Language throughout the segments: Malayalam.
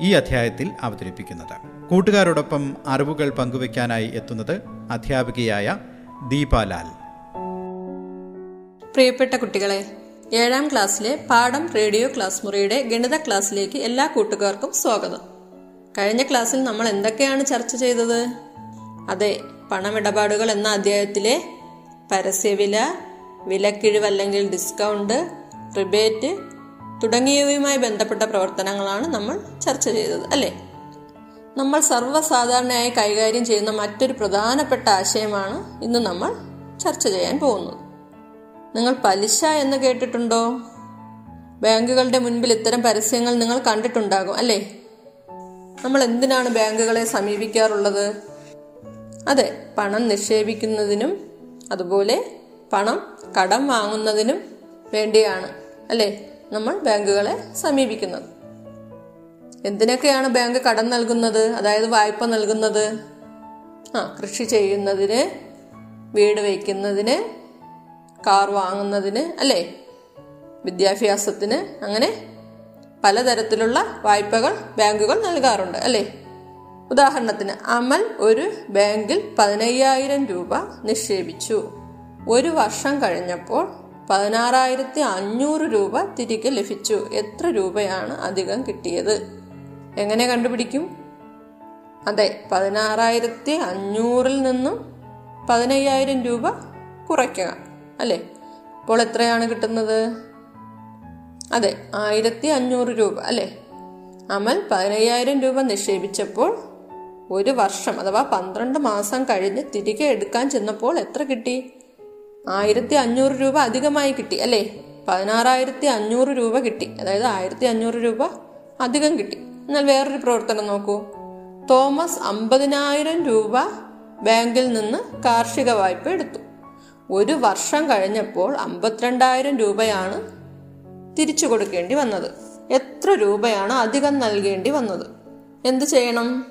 ഈ അധ്യായത്തിൽ അവതരിപ്പിക്കുന്നത്. കൂട്ടുകാരോടൊപ്പം അറിവുകൾ പങ്കുവയ്ക്കാനായി എത്തുന്നത് അധ്യാപികയായ ദീപാലാൽ. പ്രിയപ്പെട്ട കുട്ടികളെ ഏഴാം ക്ലാസ്സിലെ പാഠം റേഡിയോ ക്ലാസ് മുറിയുടെ ഗണിത ക്ലാസ്സിലേക്ക് എല്ലാ കൂട്ടുകാർക്കും സ്വാഗതം. കഴിഞ്ഞ ക്ലാസ്സിൽ നമ്മൾ എന്തൊക്കെയാണ് ചർച്ച ചെയ്തത്? അതെ പണമിടപാടുകൾ എന്ന അധ്യായത്തിലെ പരസ്യവില വിലക്കിഴിവ് അല്ലെങ്കിൽ ഡിസ്കൗണ്ട് റിബേറ്റ് തുടങ്ങിയവയുമായി ബന്ധപ്പെട്ട പ്രവർത്തനങ്ങളാണ് നമ്മൾ ചർച്ച ചെയ്തത് അല്ലേ? നമ്മൾ സർവസാധാരണയായി കൈകാര്യം ചെയ്യുന്ന മറ്റൊരു പ്രധാനപ്പെട്ട ആശയമാണ് ഇന്ന് നമ്മൾ ചർച്ച ചെയ്യാൻ പോകുന്നത്. നിങ്ങൾ പലിശ എന്ന് കേട്ടിട്ടുണ്ടോ? ബാങ്കുകളുടെ മുൻപിൽ ഇത്തരം പരസ്യങ്ങൾ നിങ്ങൾ കണ്ടിട്ടുണ്ടാകും അല്ലേ? നമ്മൾ എന്തിനാണ് ബാങ്കുകളെ സമീപിക്കാറുള്ളത്? അതെ പണം നിക്ഷേപിക്കുന്നതിനും അതുപോലെ പണം കടം വാങ്ങുന്നതിനും വേണ്ടിയാണ് അല്ലേ? നമ്മൾ ബാങ്കുകളെ സമീപിക്കുന്നത്. എന്തിനൊക്കെയാണ് ബാങ്ക് കടം നൽകുന്നത്? അതായത് വായ്പ നൽകുന്നത്. ആ കൃഷി ചെയ്യുന്നതിന് വീട് വയ്ക്കുന്നതിന് കാർ വാങ്ങുന്നതിന് അല്ലേ? വിദ്യാഭ്യാസത്തിന് അങ്ങനെ പലതരത്തിലുള്ള വായ്പകൾ ബാങ്കുകൾ നൽകാറുണ്ട് അല്ലേ? ഉദാഹരണത്തിന് അമൽ ഒരു ബാങ്കിൽ പതിനയ്യായിരം രൂപ നിക്ഷേപിച്ചു. ഒരു വർഷം കഴിഞ്ഞപ്പോൾ പതിനാറായിരത്തി അഞ്ഞൂറ് രൂപ തിരികെ ലഭിച്ചു. എത്ര രൂപയാണ് അധികം കിട്ടിയത്? എങ്ങനെ കണ്ടുപിടിക്കും? അതെ പതിനാറായിരത്തി അഞ്ഞൂറിൽ നിന്നും പതിനയ്യായിരം രൂപ കുറയ്ക്കുക അല്ലേ? അപ്പോൾ എത്രയാണ് കിട്ടുന്നത്? അതെ ആയിരത്തി അഞ്ഞൂറ് രൂപ അല്ലേ? അമൽ പതിനയ്യായിരം രൂപ നിക്ഷേപിച്ചപ്പോൾ ഒരു വർഷം അഥവാ പന്ത്രണ്ട് മാസം കഴിഞ്ഞ് തിരികെ എടുക്കാൻ ചെന്നപ്പോൾ എത്ര കിട്ടി? ആയിരത്തി അഞ്ഞൂറ് രൂപ അധികമായി കിട്ടി അല്ലേ? പതിനാറായിരത്തി അഞ്ഞൂറ് രൂപ കിട്ടി. അതായത് ആയിരത്തി അഞ്ഞൂറ് രൂപ അധികം കിട്ടി. എന്നാൽ വേറൊരു പ്രവർത്തനം നോക്കൂ. തോമസ് അമ്പതിനായിരം രൂപ ബാങ്കിൽ നിന്ന് കാർഷിക വായ്പ എടുത്തു. ഒരു വർഷം കഴിഞ്ഞപ്പോൾ അമ്പത്തിരണ്ടായിരം രൂപയാണ് തിരിച്ചു കൊടുക്കേണ്ടി വന്നത്. എത്ര രൂപയാണ് അധികം നൽകേണ്ടി വന്നത്? എന്ത് ചെയ്യണം?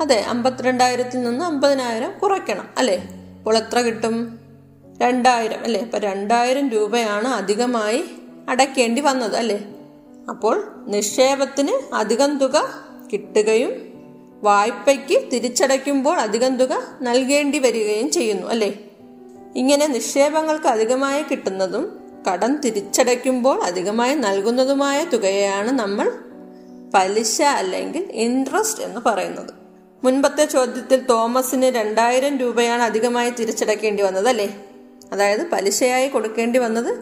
അതെ അമ്പത്തിരണ്ടായിരത്തിൽ നിന്ന് അമ്പതിനായിരം കുറയ്ക്കണം അല്ലേ? അപ്പോൾ എത്ര കിട്ടും? രണ്ടായിരം അല്ലേ? അപ്പം രണ്ടായിരം രൂപയാണ് അധികമായി അടയ്ക്കേണ്ടി വന്നത് അല്ലേ? അപ്പോൾ നിക്ഷേപത്തിന് അധികം തുക കിട്ടുകയും വായ്പയ്ക്ക് തിരിച്ചടയ്ക്കുമ്പോൾ അധികം തുക നൽകേണ്ടി വരികയും ചെയ്യുന്നു അല്ലേ? ഇങ്ങനെ നിക്ഷേപങ്ങൾക്ക് അധികമായി കിട്ടുന്നതും കടം തിരിച്ചടയ്ക്കുമ്പോൾ അധികമായി നൽകുന്നതുമായ തുകയാണ് നമ്മൾ പലിശ അല്ലെങ്കിൽ ഇൻട്രസ്റ്റ് എന്ന് പറയുന്നത്. മുൻപത്തെ ചോദ്യത്തിൽ തോമസിന് രണ്ടായിരം രൂപയാണ് അധികമായി തിരിച്ചടക്കേണ്ടി വന്നത് അല്ലേ? അതായത് പലിശയായി കൊടുക്കേണ്ടി വന്നത്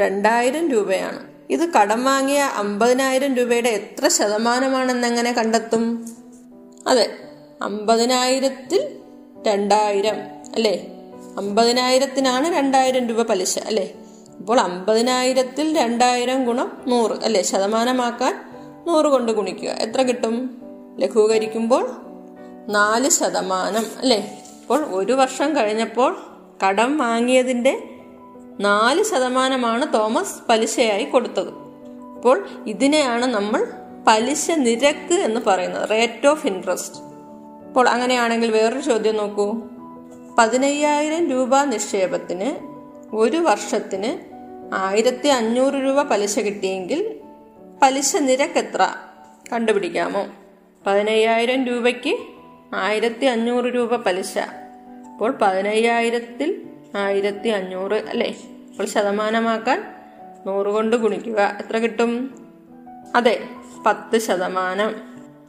രണ്ടായിരം രൂപയാണ്. ഇത് കടം വാങ്ങിയ അമ്പതിനായിരം രൂപയുടെ എത്ര ശതമാനമാണെന്ന് എങ്ങനെ കണ്ടെത്തും? അതെ അമ്പതിനായിരത്തിൽ രണ്ടായിരം അല്ലേ? അമ്പതിനായിരത്തിനാണ് രണ്ടായിരം രൂപ പലിശ അല്ലേ? അപ്പോൾ അമ്പതിനായിരത്തിൽ രണ്ടായിരം ഗുണം നൂറ് അല്ലേ? ശതമാനമാക്കാൻ നൂറ് കൊണ്ട് ഗുണിക്കുക. എത്ര കിട്ടും? ലഘൂകരിക്കുമ്പോൾ നാല് ശതമാനം അല്ലേ? അപ്പോൾ ഒരു വർഷം കഴിഞ്ഞപ്പോൾ കടം വാങ്ങിയതിന്റെ നാല് ശതമാനമാണ് തോമസ് പലിശയായി കൊടുത്തത്. അപ്പോൾ ഇതിനെയാണ് നമ്മൾ പലിശ നിരക്ക് എന്ന് പറയുന്നത് റേറ്റ് ഓഫ് ഇൻട്രസ്റ്റ് അപ്പോൾ അങ്ങനെയാണെങ്കിൽ വേറൊരു ചോദ്യം നോക്കൂ. പതിനയ്യായിരം രൂപ നിക്ഷേപത്തിന് ഒരു വർഷത്തിന് ആയിരത്തി അഞ്ഞൂറ് രൂപ പലിശ കിട്ടിയെങ്കിൽ പലിശ നിരക്ക് എത്ര? കണ്ടുപിടിക്കാമോ? പതിനയ്യായിരം രൂപയ്ക്ക് ആയിരത്തി അഞ്ഞൂറ് രൂപ പലിശ. അപ്പോൾ പതിനയ്യായിരത്തിൽ ആയിരത്തി അഞ്ഞൂറ് അല്ലേ? അപ്പോൾ ശതമാനമാക്കാൻ നൂറ് കൊണ്ട് ഗുണിക്കുക. എത്ര കിട്ടും? അതെ പത്ത് ശതമാനം.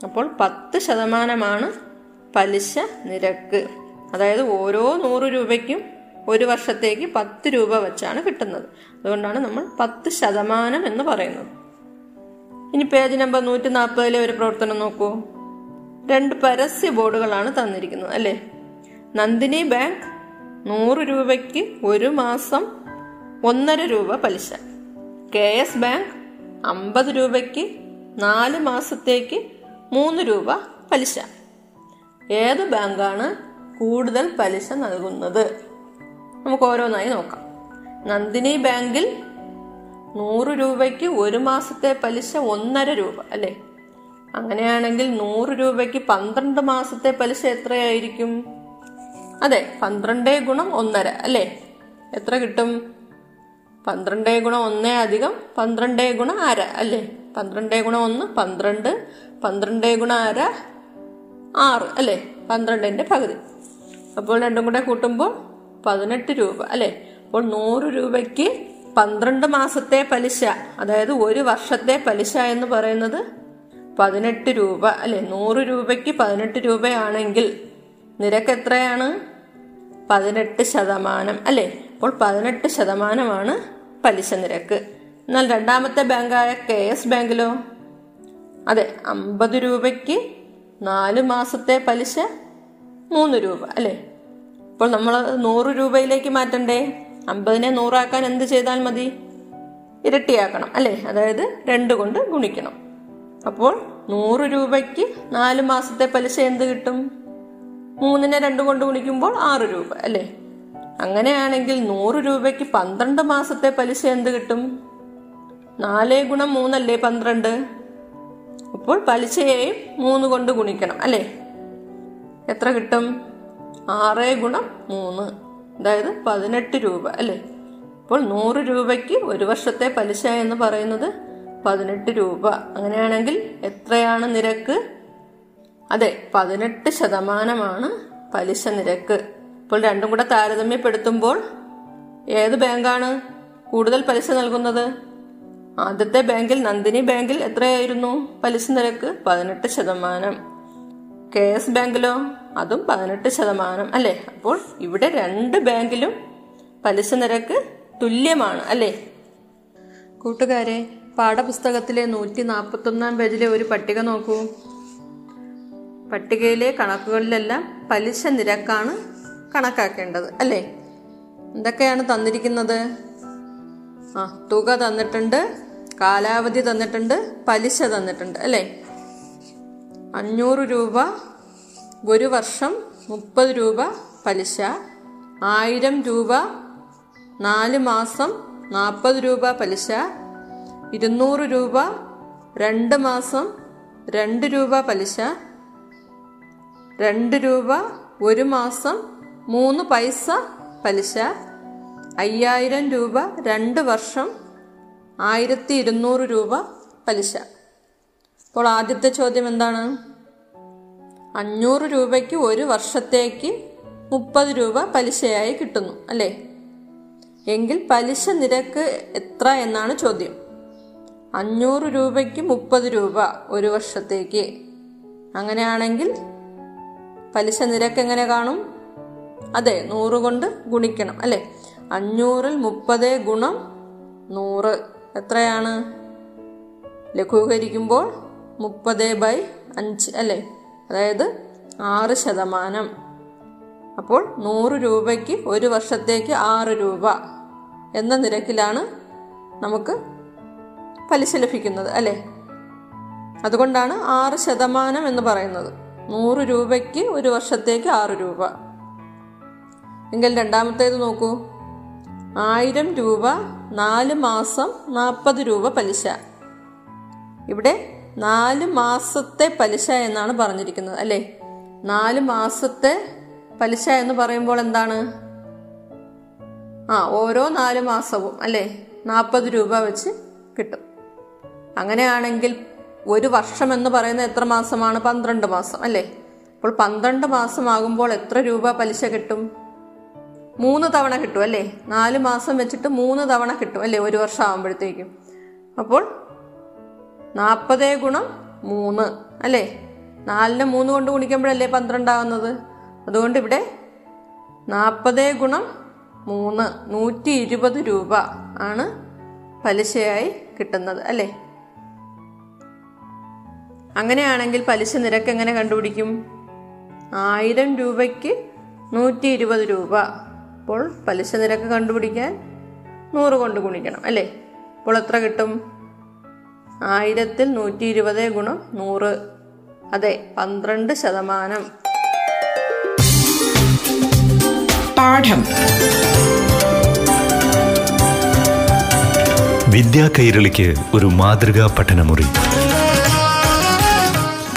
അപ്പോൾ പത്ത് ശതമാനമാണ് പലിശ നിരക്ക്. അതായത് ഓരോ നൂറ് രൂപയ്ക്കും ഒരു വർഷത്തേക്ക് പത്ത് രൂപ വെച്ചാണ് കിട്ടുന്നത്. അതുകൊണ്ടാണ് നമ്മൾ പത്ത് ശതമാനം എന്ന് പറയുന്നത്. ഇനി പേജ് നമ്പർ നൂറ്റി നാൽപ്പതിലെ ഒരു പ്രവർത്തനം നോക്കൂ. രണ്ട് പരസ്യ ബോർഡുകളാണ് തന്നിരിക്കുന്നത് അല്ലേ? നന്ദിനി ബാങ്ക് നൂറ് രൂപയ്ക്ക് ഒരു മാസം ഒന്നര രൂപ പലിശ. കെ എസ് ബാങ്ക് അമ്പത് രൂപയ്ക്ക് നാല് മാസത്തേക്ക് മൂന്ന് രൂപ പലിശ. ഏത് ബാങ്കാണ് കൂടുതൽ പലിശ നൽകുന്നത്? നമുക്ക് ഓരോന്നായി നോക്കാം. നന്ദിനി ബാങ്കിൽ നൂറ് രൂപയ്ക്ക് ഒരു മാസത്തെ പലിശ ഒന്നര രൂപ അല്ലേ? അങ്ങനെയാണെങ്കിൽ നൂറ് രൂപയ്ക്ക് പന്ത്രണ്ട് മാസത്തെ പലിശ എത്രയായിരിക്കും? അതെ പന്ത്രണ്ട് ഗുണം ഒന്നര അല്ലേ? എത്ര കിട്ടും? പന്ത്രണ്ട് ഗുണം ഒന്നേ അധികം പന്ത്രണ്ട് ഗുണം അര അല്ലേ? പന്ത്രണ്ട് ഗുണം ഒന്ന് പന്ത്രണ്ട് പന്ത്രണ്ട് ഗുണം അര ആറ് അല്ലേ? പന്ത്രണ്ടിന്റെ പകുതി. അപ്പോൾ രണ്ടും കൂടെ കൂട്ടുമ്പോൾ പതിനെട്ട് രൂപ അല്ലേ? അപ്പോൾ നൂറ് രൂപയ്ക്ക് പന്ത്രണ്ട് മാസത്തെ പലിശ അതായത് ഒരു വർഷത്തെ പലിശ എന്ന് പറയുന്നത് പതിനെട്ട് രൂപ അല്ലെ? നൂറ് രൂപയ്ക്ക് പതിനെട്ട് രൂപയാണെങ്കിൽ നിരക്ക് എത്രയാണ്? പതിനെട്ട് ശതമാനം അല്ലെ? അപ്പോൾ പതിനെട്ട് ശതമാനമാണ് പലിശ നിരക്ക്. എന്നാൽ രണ്ടാമത്തെ ബാങ്കായ കെ എസ് ബാങ്കിലോ? അതെ അമ്പത് രൂപയ്ക്ക് നാല് മാസത്തെ പലിശ മൂന്ന് രൂപ അല്ലേ? അപ്പോൾ നമ്മൾ നൂറ് രൂപയിലേക്ക് മാറ്റണ്ടേ? അമ്പതിനെ നൂറാക്കാൻ എന്ത് ചെയ്താൽ മതി? ഇരട്ടിയാക്കണം അല്ലേ? അതായത് രണ്ട് കൊണ്ട് ഗുണിക്കണം. അപ്പോൾ നൂറ് രൂപയ്ക്ക് നാല് മാസത്തെ പലിശ എന്ത് കിട്ടും? മൂന്നിനെ രണ്ടു കൊണ്ട് ഗുണിക്കുമ്പോൾ ആറ് രൂപ അല്ലേ? അങ്ങനെയാണെങ്കിൽ നൂറ് രൂപയ്ക്ക് പന്ത്രണ്ട് മാസത്തെ പലിശ എന്ത് കിട്ടും? നാല് ഗുണം മൂന്നല്ലേ പന്ത്രണ്ട്? അപ്പോൾ പലിശയെയും മൂന്ന് കൊണ്ട് ഗുണിക്കണം അല്ലേ? എത്ര കിട്ടും? ആറ് ഗുണം മൂന്ന് അതായത് പതിനെട്ട് രൂപ അല്ലേ? അപ്പോൾ നൂറ് രൂപയ്ക്ക് ഒരു വർഷത്തെ പലിശ എന്ന് പറയുന്നത് പതിനെട്ട് രൂപ. അങ്ങനെയാണെങ്കിൽ എത്രയാണ് നിരക്ക്? അതെ പതിനെട്ട് ശതമാനമാണ് പലിശ നിരക്ക്. ഇപ്പോൾ രണ്ടും കൂടെ താരതമ്യപ്പെടുത്തുമ്പോൾ ഏത് ബാങ്കാണ് കൂടുതൽ പലിശ നൽകുന്നത്? ആദ്യത്തെ ബാങ്കിൽ നന്ദിനി ബാങ്കിൽ എത്രയായിരുന്നു പലിശ നിരക്ക്? പതിനെട്ട് ശതമാനം. കെ എസ് ബാങ്കിലോ? അതും പതിനെട്ട് ശതമാനം അല്ലേ? അപ്പോൾ ഇവിടെ രണ്ട് ബാങ്കിലും പലിശ നിരക്ക് തുല്യമാണ് അല്ലേ? കൂട്ടുകാരെ പാഠപുസ്തകത്തിലെ നൂറ്റി നാൽപ്പത്തൊന്നാം പേജിലെ ഒരു പട്ടിക നോക്കൂ. പട്ടികയിലെ കണക്കുകളിലെല്ലാം പലിശ നിരക്കാണ് കണക്കാക്കേണ്ടത് അല്ലേ? എന്തൊക്കെയാണ് തന്നിരിക്കുന്നത്? ആ തുക തന്നിട്ടുണ്ട് കാലാവധി തന്നിട്ടുണ്ട് പലിശ തന്നിട്ടുണ്ട് അല്ലേ? അഞ്ഞൂറ് രൂപ ഒരു വർഷം മുപ്പത് രൂപ പലിശ ആയിരം രൂപ നാല് മാസം നാൽപ്പത് രൂപ പലിശ ഇരുന്നൂറ് രൂപ രണ്ട് മാസം രണ്ട് രൂപ പലിശ രണ്ട് രൂപ ഒരു മാസം മൂന്ന് പൈസ പലിശ. അയ്യായിരം രൂപ രണ്ട് വർഷം ആയിരത്തി ഇരുന്നൂറ് രൂപ പലിശ. അപ്പോൾ ആദ്യത്തെ ചോദ്യം എന്താണ്? അഞ്ഞൂറ് രൂപയ്ക്ക് ഒരു വർഷത്തേക്ക് മുപ്പത് രൂപ പലിശയായി കിട്ടുന്നു അല്ലേ? എങ്കിൽ പലിശ നിരക്ക് എത്ര എന്നാണ് ചോദ്യം. അഞ്ഞൂറ് രൂപയ്ക്ക് മുപ്പത് രൂപ ഒരു വർഷത്തേക്ക്. അങ്ങനെയാണെങ്കിൽ പലിശ നിരക്ക് എങ്ങനെ കാണും? അതെ നൂറ് കൊണ്ട് ഗുണിക്കണം അല്ലെ? അഞ്ഞൂറിൽ മുപ്പത് ഗുണം നൂറ്. എത്രയാണ്? ലഘൂകരിക്കുമ്പോൾ മുപ്പത് ബൈ അഞ്ച് അല്ലേ? അതായത് ആറ് ശതമാനം. അപ്പോൾ നൂറ് രൂപയ്ക്ക് ഒരു വർഷത്തേക്ക് ആറ് രൂപ എന്ന നിരക്കിലാണ് നമുക്ക് പലിശ ലഭിക്കുന്നത് അല്ലേ? അതുകൊണ്ടാണ് ആറ് ശതമാനം എന്ന് പറയുന്നത്. നൂറ് രൂപയ്ക്ക് ഒരു വർഷത്തേക്ക് ആറ് രൂപ. എങ്കിൽ രണ്ടാമത്തേത് നോക്കൂ. ആയിരം രൂപ നാല് മാസം നാൽപ്പത് രൂപ പലിശ. ഇവിടെ നാല് മാസത്തെ പലിശ എന്നാണ് പറഞ്ഞിരിക്കുന്നത് അല്ലേ? നാല് മാസത്തെ പലിശ എന്ന് പറയുമ്പോൾ എന്താണ്? ആ ഓരോ നാല് മാസവും അല്ലേ? നാൽപ്പത് രൂപ വെച്ച് കിട്ടും. അങ്ങനെയാണെങ്കിൽ ഒരു വർഷം എന്ന് പറയുന്നത് എത്ര മാസമാണ്? പന്ത്രണ്ട് മാസം അല്ലേ? അപ്പോൾ പന്ത്രണ്ട് മാസമാകുമ്പോൾ എത്ര രൂപ പലിശ കിട്ടും? മൂന്ന് തവണ കിട്ടും അല്ലേ? നാല് മാസം വെച്ചിട്ട് മൂന്ന് തവണ കിട്ടും അല്ലേ? ഒരു വർഷം ആകുമ്പോഴത്തേക്കും അപ്പോൾ നാൽപ്പതേ ഗുണം മൂന്ന് അല്ലേ? നാലിന് മൂന്ന് കൊണ്ട് ഗുണിക്കുമ്പോഴല്ലേ പന്ത്രണ്ടാവുന്നത്? അതുകൊണ്ട് ഇവിടെ നാൽപ്പതേ ഗുണം മൂന്ന് നൂറ്റി ഇരുപത് രൂപ ആണ് പലിശയായി കിട്ടുന്നത് അല്ലേ? അങ്ങനെയാണെങ്കിൽ പലിശ നിരക്ക് എങ്ങനെ കണ്ടുപിടിക്കും? ആയിരം രൂപയ്ക്ക് നൂറ്റി ഇരുപത് രൂപ. അപ്പോൾ പലിശ നിരക്ക് കണ്ടുപിടിക്കാൻ നൂറ് കൊണ്ട് ഗുണിക്കണം അല്ലേ? അപ്പോൾ എത്ര കിട്ടും? ആയിരത്തിൽ നൂറ്റി ഇരുപത് ഗുണം നൂറ്. അതെ പന്ത്രണ്ട് ശതമാനം. പാഠം. വിദ്യാ കൈരളിക്ക് ഒരു മാതൃകാ പഠനമുറി.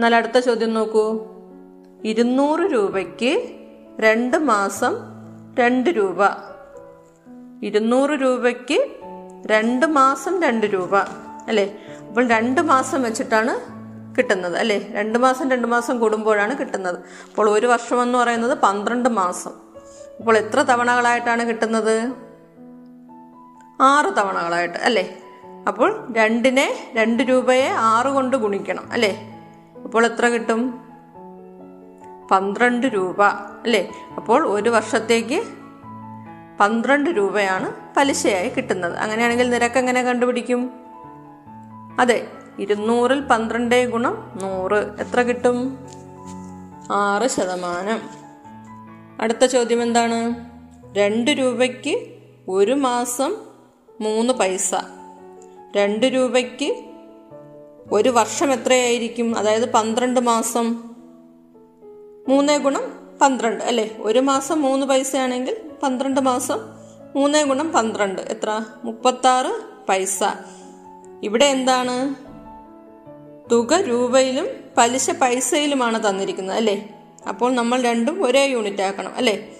എന്നാൽ അടുത്ത ചോദ്യം നോക്കൂ. ഇരുന്നൂറ് രൂപയ്ക്ക് രണ്ട് മാസം രണ്ട് രൂപ. ഇരുന്നൂറ് രൂപയ്ക്ക് രണ്ട് മാസം രണ്ട് രൂപ. അല്ലേ? അപ്പോൾ രണ്ട് മാസം വെച്ചിട്ടാണ് കിട്ടുന്നത്. അല്ലേ? രണ്ട് മാസം രണ്ട് മാസം കൂടുമ്പോഴാണ് കിട്ടുന്നത്. അപ്പോൾ ഒരു വർഷം എന്ന് പറയുന്നത് പന്ത്രണ്ട് മാസം. അപ്പോൾ എത്ര തവണകളായിട്ടാണ് കിട്ടുന്നത്? ആറ് തവണകളായിട്ട്. അല്ലേ? അപ്പോൾ രണ്ടിനെ രണ്ട് രൂപയെ ആറ് കൊണ്ട് ഗുണിക്കണം. അല്ലേ? അപ്പോൾ എത്ര കിട്ടും? പന്ത്രണ്ട് രൂപ അല്ലേ? അപ്പോൾ ഒരു വർഷത്തേക്ക് പന്ത്രണ്ട് രൂപയാണ് പലിശയായി കിട്ടുന്നത്. അങ്ങനെയാണെങ്കിൽ നിരക്ക് എങ്ങനെ കണ്ടുപിടിക്കും? അതെ ഇരുന്നൂറിൽ പന്ത്രണ്ട് ഗുണം നൂറ്. എത്ര കിട്ടും? ആറ് ശതമാനം. അടുത്ത ചോദ്യം എന്താണ്? രണ്ട് രൂപയ്ക്ക് ഒരു മാസം മൂന്ന് പൈസ. രണ്ട് രൂപയ്ക്ക് ഒരു വർഷം എത്രയായിരിക്കും? അതായത് പന്ത്രണ്ട് മാസം. മൂന്നേ ഗുണം പന്ത്രണ്ട് അല്ലേ? ഒരു മാസം മൂന്ന് പൈസയാണെങ്കിൽ പന്ത്രണ്ട് മാസം മൂന്നേ ഗുണം പന്ത്രണ്ട്. എത്ര? മുപ്പത്താറ് പൈസ. ഇവിടെ എന്താണ്? തുക രൂപയിലും പലിശ പൈസയിലുമാണ് തന്നിരിക്കുന്നത് അല്ലേ? അപ്പോൾ നമ്മൾ രണ്ടും ഒരേ യൂണിറ്റ് ആക്കണം അല്ലേ?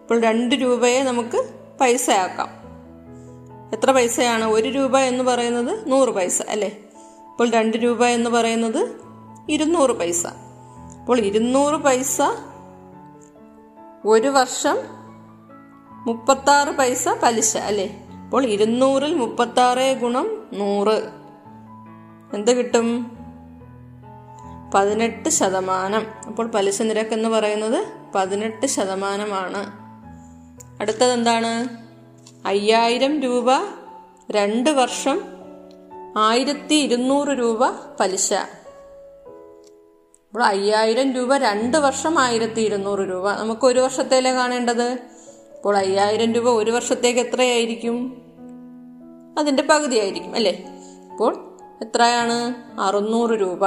അപ്പോൾ രണ്ട് രൂപയെ നമുക്ക് പൈസ ആക്കാം എത്ര പൈസയാണ്? ഒരു രൂപ എന്ന് പറയുന്നത് നൂറ് പൈസ അല്ലേ? അപ്പോൾ രണ്ട് രൂപ എന്ന് പറയുന്നത് ഇരുന്നൂറ് പൈസ. അപ്പോൾ ഇരുന്നൂറ് പൈസ ഒരു വർഷം മുപ്പത്താറ് പൈസ പലിശ അല്ലേ? അപ്പോൾ ഇരുന്നൂറിൽ മുപ്പത്താറ് ഗുണം നൂറ്. എന്ത് കിട്ടും? പതിനെട്ട് ശതമാനം. അപ്പോൾ പലിശ നിരക്ക് എന്ന് പറയുന്നത് പതിനെട്ട് ശതമാനമാണ്. അടുത്തത് എന്താണ് അയ്യായിരം രൂപ രണ്ട് വർഷം ആയിരത്തി ഇരുന്നൂറ് രൂപ പലിശ. അപ്പോൾ അയ്യായിരം രൂപ രണ്ട് വർഷം ആയിരത്തി ഇരുന്നൂറ് രൂപ. നമുക്ക് ഒരു വർഷത്തേലെ കാണേണ്ടത്? ഇപ്പോൾ അയ്യായിരം രൂപ ഒരു വർഷത്തേക്ക് എത്രയായിരിക്കും? അതിന്റെ പകുതിയായിരിക്കും അല്ലേ? ഇപ്പോൾ എത്രയാണ്? അറുന്നൂറ് രൂപ.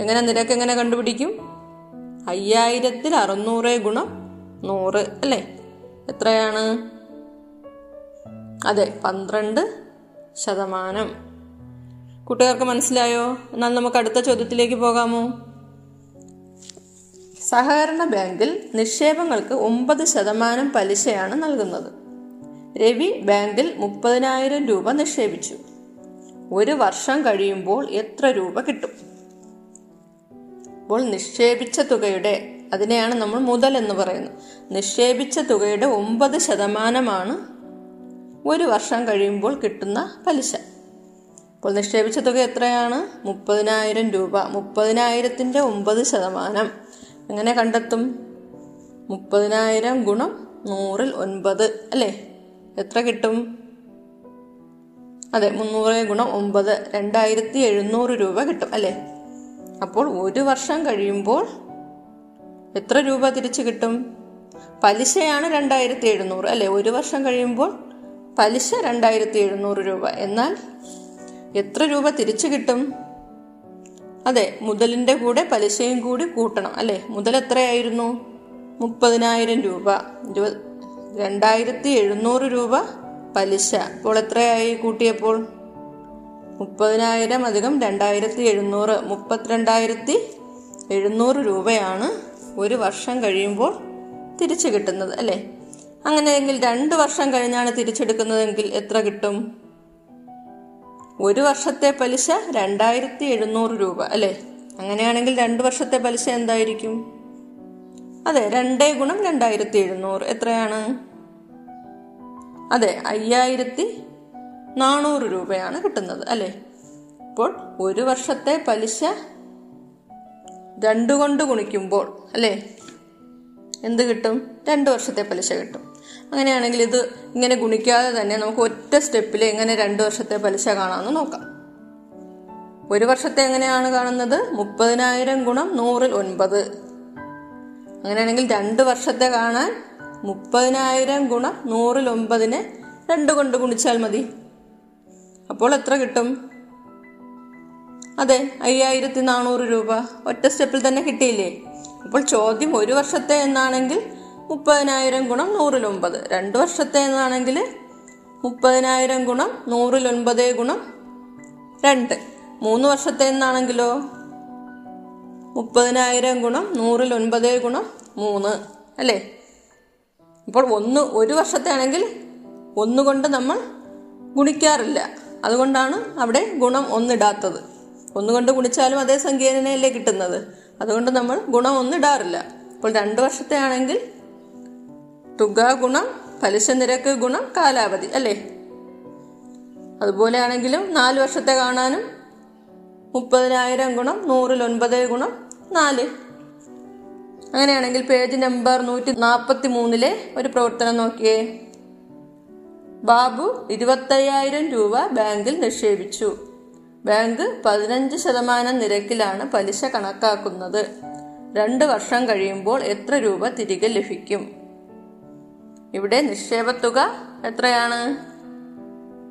എങ്ങനെ നിരക്ക് എങ്ങനെ കണ്ടുപിടിക്കും? അയ്യായിരത്തിൽ അറുന്നൂറ് ഗുണം നൂറ് അല്ലേ? എത്രയാണ്? അതെ പന്ത്രണ്ട് ശതമാനം. കുട്ടികൾക്ക് മനസ്സിലായോ? എന്നാൽ നമുക്ക് അടുത്ത ചോദ്യത്തിലേക്ക് പോകാമോ? സഹകരണ ബാങ്കിൽ നിക്ഷേപങ്ങൾക്ക് ഒമ്പത് ശതമാനം പലിശയാണ് നൽകുന്നത്. രവി ബാങ്കിൽ മുപ്പതിനായിരം രൂപ നിക്ഷേപിച്ചു. ഒരു വർഷം കഴിയുമ്പോൾ എത്ര രൂപ കിട്ടും? അപ്പോൾ നിക്ഷേപിച്ച തുകയുടെ അതിനെയാണ് നമ്മൾ മുതൽ എന്ന് പറയുന്നത്. നിക്ഷേപിച്ച തുകയുടെ ഒമ്പത് ശതമാനമാണ് ഒരു വർഷം കഴിയുമ്പോൾ കിട്ടുന്ന പലിശ. അപ്പോൾ നിക്ഷേപിച്ച തുക എത്രയാണ്? മുപ്പതിനായിരം രൂപ. മുപ്പതിനായിരത്തിന്റെ ഒമ്പത് ശതമാനം. എങ്ങനെ കണ്ടെത്തും? മുപ്പതിനായിരം ഗുണം നൂറിൽ ഒൻപത്. അല്ലേ? എത്ര കിട്ടും? അതെ മുന്നൂറ് ഗുണം ഒമ്പത്. രണ്ടായിരത്തി എഴുന്നൂറ് രൂപ കിട്ടും അല്ലേ? അപ്പോൾ ഒരു വർഷം കഴിയുമ്പോൾ എത്ര രൂപ തിരിച്ചു കിട്ടും? പലിശയാണ് രണ്ടായിരത്തി എഴുന്നൂറ് അല്ലേ? ഒരു വർഷം കഴിയുമ്പോൾ പലിശ രണ്ടായിരത്തി എഴുന്നൂറ് രൂപ. എന്നാൽ എത്ര രൂപ തിരിച്ചു കിട്ടും? അതെ മുതലിന്റെ കൂടെ പലിശയും കൂടി കൂട്ടണം. അല്ലെ? മുതൽ എത്രയായിരുന്നു? മുപ്പതിനായിരം രൂപ. രണ്ടായിരത്തി എഴുന്നൂറ് രൂപ പലിശ. അപ്പോൾ എത്രയായി കൂട്ടിയപ്പോൾ? മുപ്പതിനായിരം അധികം രണ്ടായിരത്തി എഴുന്നൂറ് മുപ്പത്തിരണ്ടായിരത്തി എഴുന്നൂറ് രൂപയാണ് ഒരു വർഷം കഴിയുമ്പോൾ തിരിച്ചു കിട്ടുന്നത്. അല്ലേ? അങ്ങനെയെങ്കിൽ രണ്ട് വർഷം കഴിഞ്ഞാണ് തിരിച്ചെടുക്കുന്നതെങ്കിൽ എത്ര കിട്ടും? ഒരു വർഷത്തെ പലിശ രണ്ടായിരത്തി എഴുന്നൂറ് രൂപ അല്ലേ? അങ്ങനെയാണെങ്കിൽ രണ്ട് വർഷത്തെ പലിശ എന്തായിരിക്കും? അതെ രണ്ടേ ഗുണം രണ്ടായിരത്തി എഴുന്നൂറ്. എത്രയാണ്? അതെ അയ്യായിരത്തി നാനൂറ് രൂപയാണ് കിട്ടുന്നത് അല്ലേ? അപ്പോൾ ഒരു വർഷത്തെ പലിശ രണ്ടു കൊണ്ട് ഗുണിക്കുമ്പോൾ അല്ലേ? എന്ത് കിട്ടും? രണ്ട് വർഷത്തെ പലിശ കിട്ടും. അങ്ങനെയാണെങ്കിൽ ഇത് ഇങ്ങനെ ഗുണിക്കാതെ തന്നെ നമുക്ക് ഒറ്റ സ്റ്റെപ്പിൽ എങ്ങനെ രണ്ട് വർഷത്തെ പലിശ കാണാമെന്ന് നോക്കാം. ഒരു വർഷത്തെ എങ്ങനെയാണ് കാണുന്നത്? മുപ്പതിനായിരം ഗുണം നൂറിൽ ഒൻപത്. അങ്ങനെയാണെങ്കിൽ രണ്ട് വർഷത്തെ കാണാൻ മുപ്പതിനായിരം ഗുണം നൂറിൽ ഒമ്പതിനെ രണ്ട് കൊണ്ട് ഗുണിച്ചാൽ മതി. അപ്പോൾ എത്ര കിട്ടും? അതെ അയ്യായിരത്തി നാനൂറ് രൂപ. ഒറ്റ സ്റ്റെപ്പിൽ തന്നെ കിട്ടിയില്ലേ? അപ്പോൾ ചോദ്യം ഒരു വർഷത്തെ എന്നാണെങ്കിൽ മുപ്പതിനായിരം ഗുണം നൂറിലൊമ്പത് രണ്ട് വർഷത്തെ എന്നാണെങ്കിൽ മുപ്പതിനായിരം ഗുണം നൂറിലൊൻപത് ഗുണം രണ്ട്. മൂന്ന് വർഷത്തെ എന്നാണെങ്കിലോ? മുപ്പതിനായിരം ഗുണം നൂറിലൊൻപത് ഗുണം മൂന്ന്. അല്ലേ? അപ്പോൾ ഒന്ന് ഒരു വർഷത്തെ ആണെങ്കിൽ ഒന്നുകൊണ്ട് നമ്മൾ ഗുണിക്കാറില്ല. അതുകൊണ്ടാണ് അവിടെ ഗുണം ഒന്നിടാത്തത്. ഒന്നുകൊണ്ട് ഗുണിച്ചാലും അതേ സംഖ്യ തന്നെയല്ലേ കിട്ടുന്നത്. അതുകൊണ്ട് നമ്മൾ ഗുണം ഇടാറില്ല. അപ്പോൾ രണ്ട് വർഷത്തെ ആണെങ്കിൽ തുക ഗുണം പലിശ നിരക്ക് ഗുണം കാലാവധി അല്ലേ? അതുപോലെ ആണെങ്കിലും നാല് വർഷത്തെ കാണാനും മുപ്പതിനായിരം ഗുണം നൂറിൽ ഒൻപത് ഗുണം നാല്. അങ്ങനെയാണെങ്കിൽ പേജ് നമ്പർ നൂറ്റി നാൽപ്പത്തി മൂന്നിലെ ഒരു പ്രവർത്തനം നോക്കിയേ. ബാബു ഇരുപത്തയ്യായിരം രൂപ ബാങ്കിൽ നിക്ഷേപിച്ചു. ബാങ്ക് പതിനഞ്ച് ശതമാനം നിരക്കിലാണ് പലിശ കണക്കാക്കുന്നത്. രണ്ട് വർഷം കഴിയുമ്പോൾ എത്ര രൂപ തിരികെ ലഭിക്കും? ഇവിടെ നിക്ഷേപ തുക എത്രയാണ്?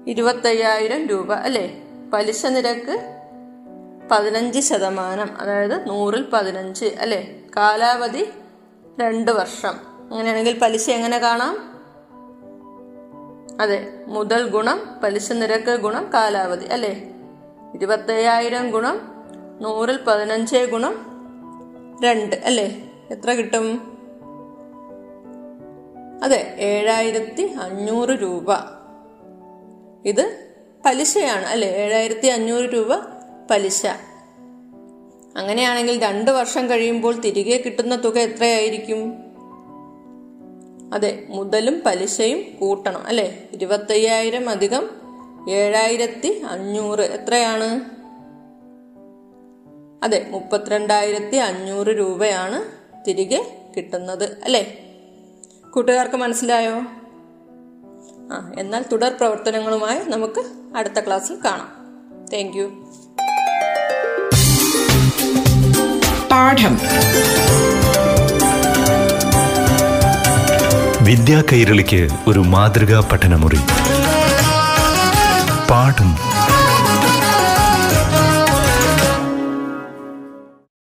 ഇരുപത്തയ്യായിരം രൂപ അല്ലേ? പലിശ നിരക്ക് പതിനഞ്ച് ശതമാനം അതായത് നൂറിൽ പതിനഞ്ച് അല്ലേ? കാലാവധി രണ്ട് വർഷം. അങ്ങനെയാണെങ്കിൽ പലിശ എങ്ങനെ കാണാം? അതെ മുതൽ ഗുണം പലിശ നിരക്ക് ഗുണം കാലാവധി അല്ലേ? ഇരുപത്തയ്യായിരം ഗുണം നൂറിൽ പതിനഞ്ച് ഗുണം രണ്ട് അല്ലേ? എത്ര കിട്ടും? അതെ ഏഴായിരത്തി അഞ്ഞൂറ് രൂപ. ഇത് പലിശയാണ് അല്ലെ? ഏഴായിരത്തി അഞ്ഞൂറ് രൂപ പലിശ. അങ്ങനെയാണെങ്കിൽ രണ്ട് വർഷം കഴിയുമ്പോൾ തിരികെ കിട്ടുന്ന തുക എത്രയായിരിക്കും? അതെ മുതലും പലിശയും കൂട്ടണം അല്ലേ? ഇരുപത്തയ്യായിരം അധികം ഏഴായിരത്തി അഞ്ഞൂറ് എത്രയാണ്? അതെ മുപ്പത്തിരണ്ടായിരത്തി അഞ്ഞൂറ് രൂപയാണ് തിരികെ കിട്ടുന്നത് അല്ലേ? കൂട്ടുകാർക്ക് മനസ്സിലായോ? ആ എന്നാൽ തുടർ പ്രവർത്തനങ്ങളുമായി നമുക്ക് അടുത്ത ക്ലാസ്സിൽ കാണാം. താങ്ക് യു പാഠം. വിദ്യാ കൈരളിക്ക് ഒരു മാതൃകാ പഠനമുറി. പാഠം